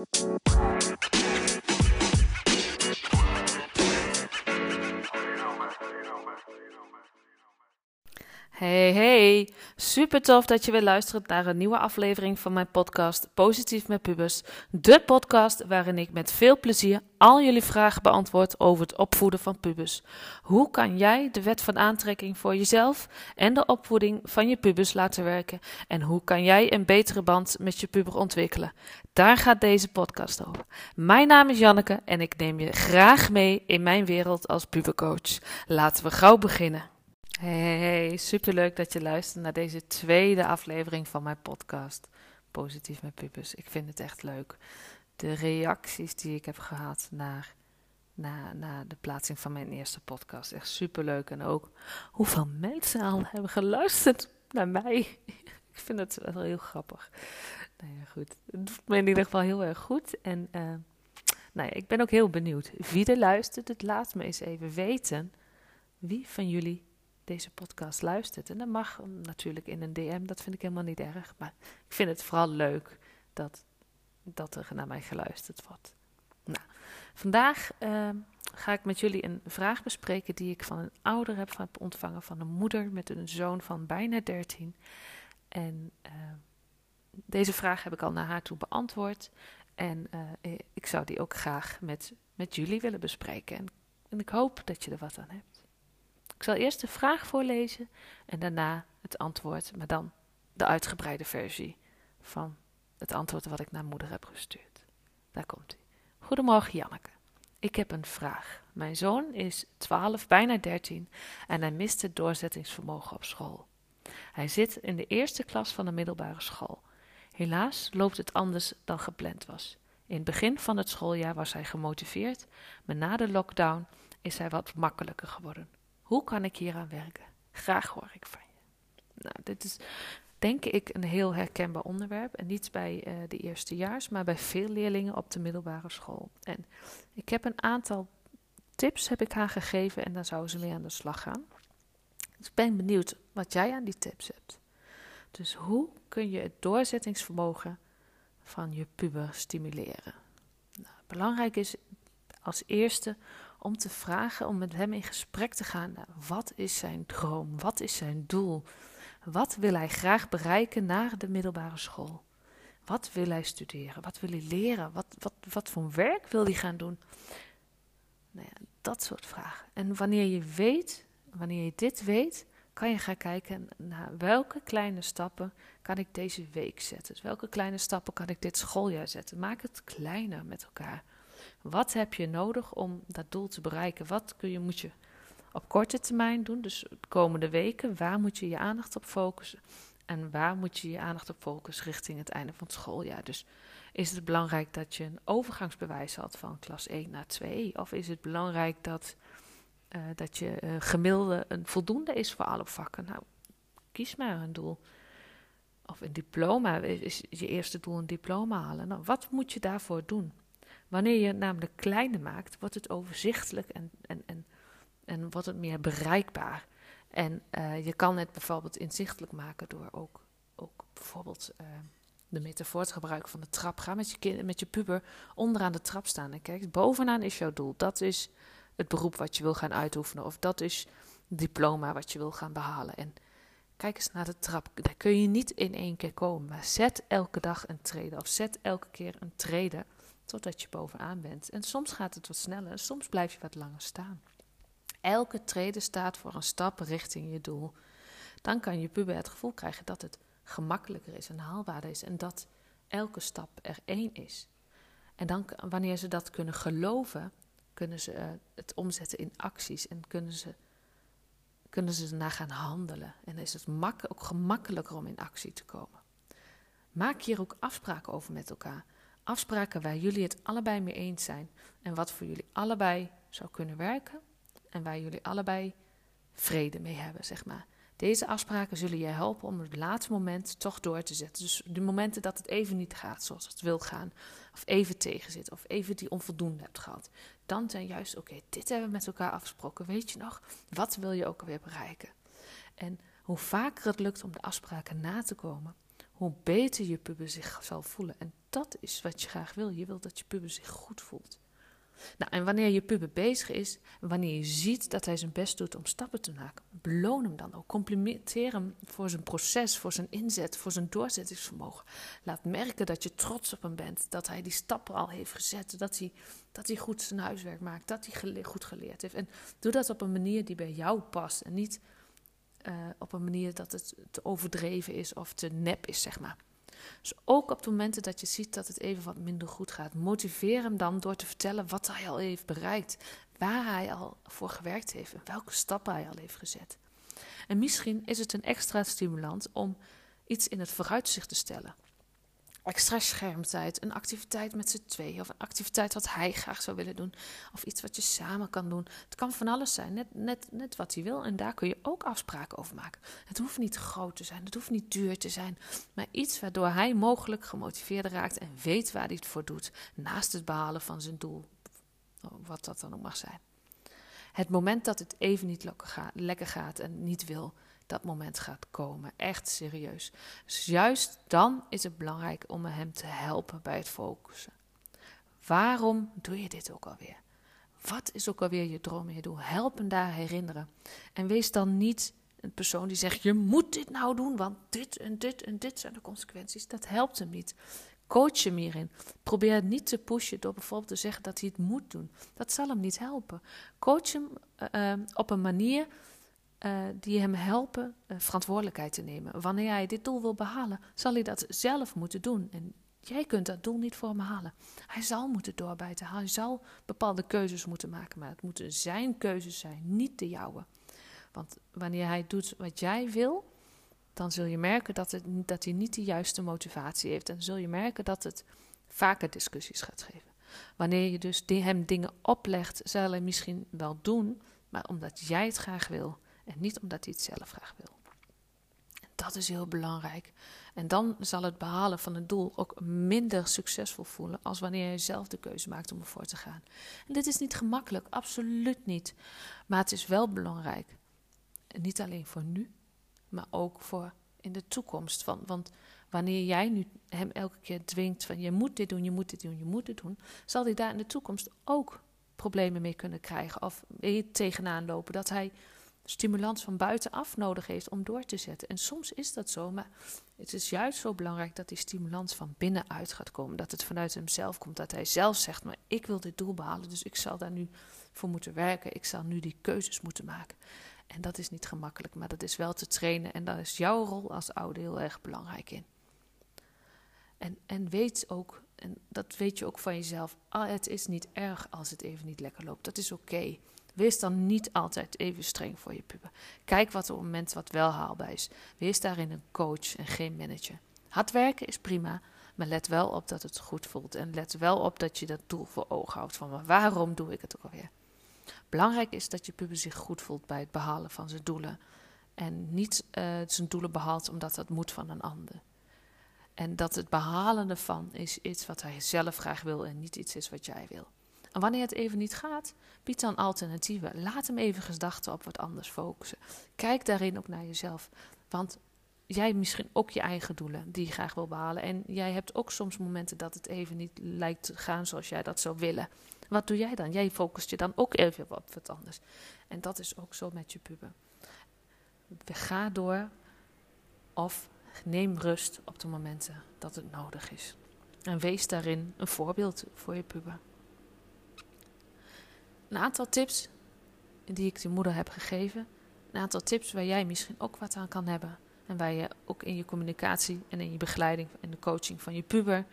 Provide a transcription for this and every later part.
Música Hey, hey, super tof dat je weer luistert naar een nieuwe aflevering van mijn podcast Positief met Pubers. De podcast waarin ik met veel plezier al jullie vragen beantwoord over het opvoeden van pubers. Hoe kan jij de wet van aantrekking voor jezelf en de opvoeding van je pubers laten werken? En hoe kan jij een betere band met je puber ontwikkelen? Daar gaat deze podcast over. Mijn naam is Janneke en ik neem je graag mee in mijn wereld als pubercoach. Laten we gauw beginnen. Hey, superleuk dat je luistert naar deze tweede aflevering van mijn podcast. Positief met pubers. Ik vind het echt leuk. De reacties die ik heb gehad naar, na, na de plaatsing van mijn eerste podcast. Echt superleuk. En ook hoeveel mensen al hebben geluisterd naar mij. ik vind het wel heel grappig. Nou ja, goed. Het doet me in ieder geval heel erg goed. En uh, nou ja, ik ben ook heel benieuwd. Wie er luistert, het laat me eens even weten. Wie van jullie deze podcast luistert. En dat mag natuurlijk in een DM, dat vind ik helemaal niet erg. Maar ik vind het vooral leuk dat, dat er naar mij geluisterd wordt. Nou, vandaag uh, ga ik met jullie een vraag bespreken die ik van een ouder heb ontvangen, van een moeder met een zoon van bijna 13. En uh, deze vraag heb ik al naar haar toe beantwoord. En uh, ik zou die ook graag met, met jullie willen bespreken. En, en ik hoop dat je er wat aan hebt. Ik zal eerst de vraag voorlezen en daarna het antwoord, maar dan de uitgebreide versie van het antwoord wat ik naar moeder heb gestuurd. Daar komt hij. Goedemorgen Janneke. Ik heb een vraag. Mijn zoon is 12, bijna 13 en hij mist het doorzettingsvermogen op school. Hij zit in de eerste klas van de middelbare school. Helaas loopt het anders dan gepland was. In het begin van het schooljaar was hij gemotiveerd, maar na de lockdown is hij wat makkelijker geworden. Hoe kan ik hier aan werken? Graag hoor ik van je. Nou, dit is denk ik een heel herkenbaar onderwerp. En niet bij uh, de eerstejaars, maar bij veel leerlingen op de middelbare school. En ik heb een aantal tips heb ik haar gegeven en dan zou ze mee aan de slag gaan. Dus ik ben benieuwd wat jij aan die tips hebt. Dus hoe kun je het doorzettingsvermogen van je puber stimuleren? Nou, belangrijk is als eerste om te vragen, om met hem in gesprek te gaan. Wat is zijn droom? Wat is zijn doel? Wat wil hij graag bereiken na de middelbare school? Wat wil hij studeren? Wat wil hij leren? Wat, wat, wat voor werk wil hij gaan doen? Nou ja, dat soort vragen. En wanneer je weet, wanneer je dit weet, kan je gaan kijken naar welke kleine stappen kan ik deze week zetten. Dus welke kleine stappen kan ik dit schooljaar zetten? Maak het kleiner met elkaar. Wat heb je nodig om dat doel te bereiken? Wat kun je, moet je op korte termijn doen? Dus de komende weken, waar moet je je aandacht op focussen? En waar moet je je aandacht op focussen richting het einde van het schooljaar? Dus is het belangrijk dat je een overgangsbewijs had van klas 1 naar 2? Of is het belangrijk dat, uh, dat je uh, gemiddelde een voldoende is voor alle vakken? Nou, kies maar een doel. Of een diploma, is je eerste doel een diploma halen? Nou, wat moet je daarvoor doen? Wanneer je het namelijk kleiner maakt, wordt het overzichtelijk en, en, en, en wordt het meer bereikbaar. En uh, je kan het bijvoorbeeld inzichtelijk maken door ook, ook bijvoorbeeld uh, de metafoor te gebruiken van de trap. Ga met je, kind, met je puber onderaan de trap staan en kijk, bovenaan is jouw doel. Dat is het beroep wat je wil gaan uitoefenen of dat is het diploma wat je wil gaan behalen. En kijk eens naar de trap. Daar kun je niet in één keer komen, maar zet elke dag een trede of zet elke keer een trede totdat je bovenaan bent. En soms gaat het wat sneller, soms blijf je wat langer staan. Elke trede staat voor een stap richting je doel. Dan kan je puber het gevoel krijgen dat het gemakkelijker is en haalbaarder is en dat elke stap er één is. En dan, wanneer ze dat kunnen geloven, kunnen ze uh, het omzetten in acties en kunnen ze, kunnen ze ernaar gaan handelen. En is het ook gemakkelijker om in actie te komen. Maak hier ook afspraken over met elkaar. Afspraken waar jullie het allebei mee eens zijn en wat voor jullie allebei zou kunnen werken en waar jullie allebei vrede mee hebben, zeg maar. Deze afspraken zullen je helpen om het laatste moment toch door te zetten. Dus de momenten dat het even niet gaat zoals het wil gaan, of even tegenzit, of even die onvoldoende hebt gehad. Dan zijn juist, oké, dit hebben we met elkaar afgesproken. Weet je nog, wat wil je ook alweer bereiken? En hoe vaker het lukt om de afspraken na te komen, hoe beter je puber zich zal voelen. En dat is wat je graag wil. Je wilt dat je puber zich goed voelt. Nou, en wanneer je puber bezig is, wanneer je ziet dat hij zijn best doet om stappen te maken, beloon hem dan ook. Complimenteer hem voor zijn proces, voor zijn inzet, voor zijn doorzettingsvermogen. Laat merken dat je trots op hem bent, dat hij die stappen al heeft gezet, dat hij, dat hij goed zijn huiswerk maakt, dat hij goed geleerd heeft. En doe dat op een manier die bij jou past en niet uh, op een manier dat het te overdreven is of te nep is, zeg maar. Dus ook op de momenten dat je ziet dat het even wat minder goed gaat, motiveer hem dan door te vertellen wat hij al heeft bereikt, waar hij al voor gewerkt heeft en welke stappen hij al heeft gezet. En misschien is het een extra stimulans om iets in het vooruitzicht te stellen extra schermtijd, een activiteit met z'n tweeën of een activiteit wat hij graag zou willen doen of iets wat je samen kan doen. Het kan van alles zijn, net, net, net wat hij wil en daar kun je ook afspraken over maken. Het hoeft niet groot te zijn, het hoeft niet duur te zijn, maar iets waardoor hij mogelijk gemotiveerd raakt en weet waar hij het voor doet, naast het behalen van zijn doel, wat dat dan ook mag zijn. Het moment dat het even niet lekker gaat en niet wil, dat moment gaat komen. Echt serieus. Dus juist dan is het belangrijk om hem te helpen bij het focussen. Waarom doe je dit ook alweer? Wat is ook alweer je droom en je doel? Help hem daar herinneren. En wees dan niet een persoon die zegt: Je moet dit nou doen, want dit en dit en dit zijn de consequenties. Dat helpt hem niet. Coach hem hierin. Probeer het niet te pushen door bijvoorbeeld te zeggen dat hij het moet doen. Dat zal hem niet helpen. Coach hem uh, op een manier uh, die hem helpen verantwoordelijkheid te nemen. Wanneer hij dit doel wil behalen, zal hij dat zelf moeten doen. En jij kunt dat doel niet voor hem halen. Hij zal moeten doorbijten. Hij zal bepaalde keuzes moeten maken. Maar het moeten zijn keuzes zijn, niet de jouwe. Want wanneer hij doet wat jij wil, dan zul je merken dat, het, dat hij niet de juiste motivatie heeft. En zul je merken dat het vaker discussies gaat geven. Wanneer je dus hem dingen oplegt, zal hij misschien wel doen, maar omdat jij het graag wil en niet omdat hij het zelf graag wil. Dat is heel belangrijk. En dan zal het behalen van het doel ook minder succesvol voelen als wanneer je zelf de keuze maakt om ervoor te gaan. En dit is niet gemakkelijk, absoluut niet. Maar het is wel belangrijk. Niet alleen voor nu, maar ook voor in de toekomst. Want, want wanneer jij nu hem elke keer dwingt van je moet dit doen, je moet dit doen, je moet dit doen, zal hij daar in de toekomst ook problemen mee kunnen krijgen of tegenaan lopen. Dat hij stimulans van buitenaf nodig heeft om door te zetten. En soms is dat zo, maar het is juist zo belangrijk dat die stimulans van binnenuit gaat komen. Dat het vanuit hemzelf komt, dat hij zelf zegt, maar ik wil dit doel behalen, dus ik zal daar nu voor moeten werken. Ik zal nu die keuzes moeten maken. En dat is niet gemakkelijk, maar dat is wel te trainen. En daar is jouw rol als ouder heel erg belangrijk in. En, en weet ook, en dat weet je ook van jezelf, ah, het is niet erg als het even niet lekker loopt. Dat is oké. Wees dan niet altijd even streng voor je puber. Kijk wat op het moment wat wel haalbaar is. Wees daarin een coach en geen manager. Hard werken is prima, maar let wel op dat het goed voelt. En let wel op dat je dat doel voor ogen houdt. Van waarom doe ik het ook alweer? Belangrijk is dat je puber zich goed voelt bij het behalen van zijn doelen. En niet uh, zijn doelen behaalt omdat dat moet van een ander. En dat het behalen ervan is iets wat hij zelf graag wil en niet iets is wat jij wil. En wanneer het even niet gaat, bied dan alternatieven. Laat hem even gedachten op wat anders focussen. Kijk daarin ook naar jezelf. Want jij misschien ook je eigen doelen die je graag wil behalen. En jij hebt ook soms momenten dat het even niet lijkt te gaan zoals jij dat zou willen. Wat doe jij dan? Jij focust je dan ook even op wat anders. En dat is ook zo met je puber. Ga door of neem rust op de momenten dat het nodig is. En wees daarin een voorbeeld voor je puber een aantal tips die ik de moeder heb gegeven. Een aantal tips waar jij misschien ook wat aan kan hebben. En waar je ook in je communicatie en in je begeleiding en de coaching van je puber,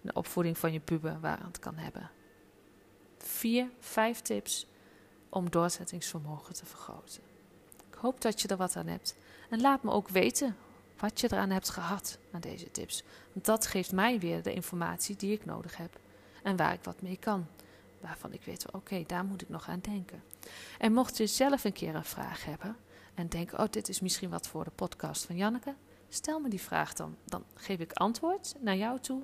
de opvoeding van je puber, waar het kan hebben. Vier, vijf tips om doorzettingsvermogen te vergroten. Ik hoop dat je er wat aan hebt. En laat me ook weten wat je eraan hebt gehad aan deze tips. Want dat geeft mij weer de informatie die ik nodig heb en waar ik wat mee kan waarvan ik weet, oké, daar moet ik nog aan denken. En mocht je zelf een keer een vraag hebben en denken, oh, dit is misschien wat voor de podcast van Janneke, stel me die vraag dan. Dan geef ik antwoord naar jou toe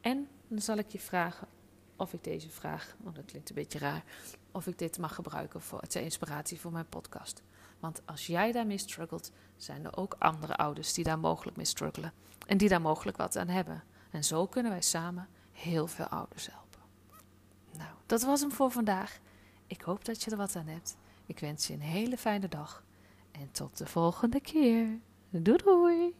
en dan zal ik je vragen of ik deze vraag, want dat klinkt een beetje raar, of ik dit mag gebruiken voor, ter inspiratie voor mijn podcast. Want als jij daarmee struggelt, zijn er ook andere ouders die daar mogelijk mee struggelen en die daar mogelijk wat aan hebben. En zo kunnen wij samen heel veel ouders helpen. Nou, dat was hem voor vandaag. Ik hoop dat je er wat aan hebt. Ik wens je een hele fijne dag. En tot de volgende keer. Doei doei.